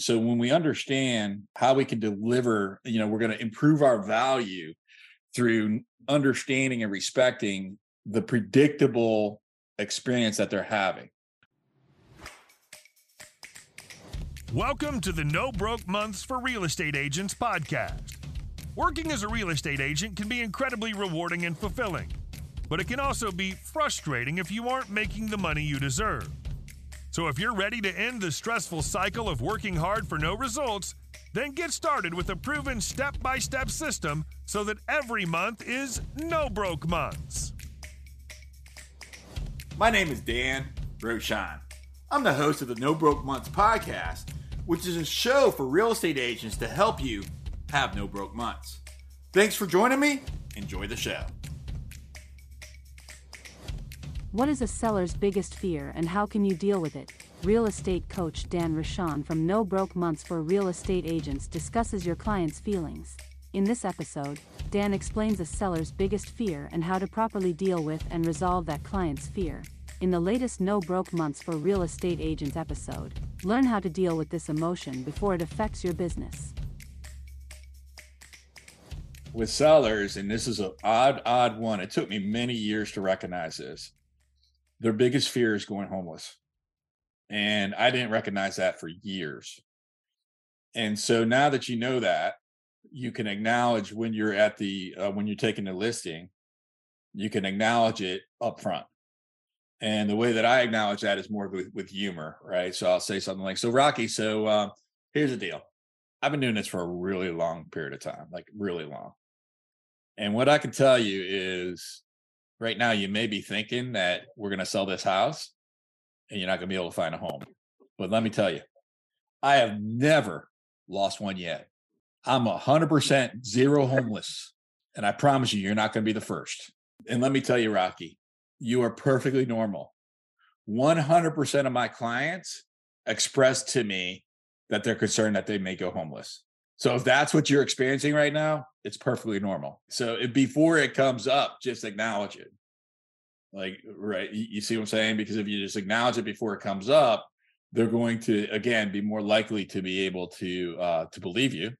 so when we understand how we can deliver, you know, we're going to improve our value through understanding and respecting the predictable experience that they're having. Welcome to the No Broke Months for Real Estate Agents podcast. Working as a real estate agent can be incredibly rewarding and fulfilling, but it can also be frustrating if you aren't making the money you deserve. So if you're ready to end the stressful cycle of working hard for no results, then get started with a proven step by step system so that every month is no broke months. My name is Dan Rochon. I'm the host of the No Broke Months podcast, which is a show for real estate agents to help you have no broke months. Thanks for joining me. Enjoy the show. What is a seller's biggest fear and how can you deal with it? Real estate coach Dan Rochon from No Broke Months for Real Estate Agents discusses your client's feelings. In this episode, Dan explains a seller's biggest fear and how to properly deal with and resolve that client's fear. In the latest No Broke Months for Real Estate Agents episode, learn how to deal with this emotion before it affects your business. With sellers, and this is an odd, odd one, it took me many years to recognize this their biggest fear is going homeless. And I didn't recognize that for years. And so now that you know that, you can acknowledge when you're at the uh, when you're taking the listing, you can acknowledge it up front. And the way that I acknowledge that is more with, with humor, right? So I'll say something like, "So Rocky, so uh, here's the deal. I've been doing this for a really long period of time, like really long. And what I can tell you is right now you may be thinking that we're going to sell this house and you're not going to be able to find a home. But let me tell you, I have never lost one yet. I'm a 100% zero homeless. And I promise you, you're not going to be the first. And let me tell you, Rocky, you are perfectly normal. 100% of my clients express to me that they're concerned that they may go homeless. So if that's what you're experiencing right now, it's perfectly normal. So if, before it comes up, just acknowledge it. Like, right. You see what I'm saying? Because if you just acknowledge it before it comes up, they're going to again be more likely to be able to uh to believe you.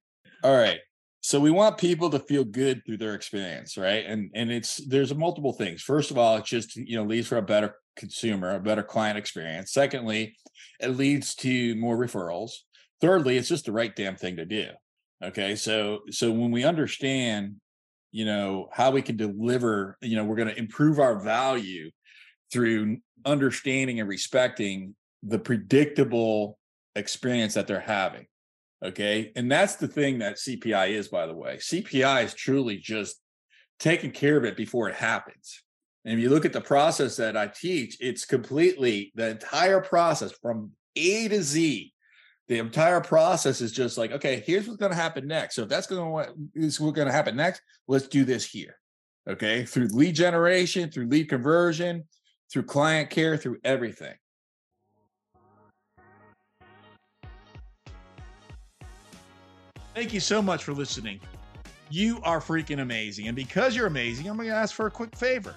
All right. So we want people to feel good through their experience, right? And and it's there's multiple things. First of all, it just you know leads for a better consumer, a better client experience. Secondly, it leads to more referrals. Thirdly, it's just the right damn thing to do. Okay, so so when we understand, you know, how we can deliver, you know, we're going to improve our value through understanding and respecting the predictable experience that they're having. Okay, and that's the thing that CPI is, by the way. CPI is truly just taking care of it before it happens. And if you look at the process that I teach, it's completely the entire process from A to Z the entire process is just like, okay, here's what's going to happen next. So if that's going to is what's going to happen next, let's do this here. Okay, through lead generation, through lead conversion, through client care, through everything. Thank you so much for listening. You are freaking amazing. And because you're amazing, I'm going to ask for a quick favor.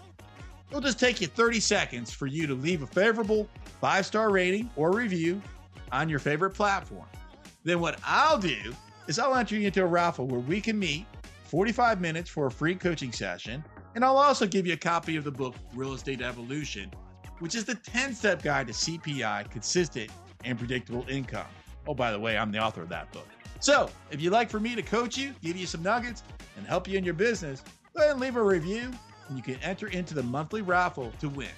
It'll just take you 30 seconds for you to leave a favorable five star rating or review on your favorite platform. Then what I'll do is I'll enter you into a raffle where we can meet 45 minutes for a free coaching session. And I'll also give you a copy of the book Real Estate Evolution, which is the 10 step guide to CPI, consistent and predictable income. Oh, by the way, I'm the author of that book. So if you'd like for me to coach you, give you some nuggets, and help you in your business, go ahead and leave a review, and you can enter into the monthly raffle to win.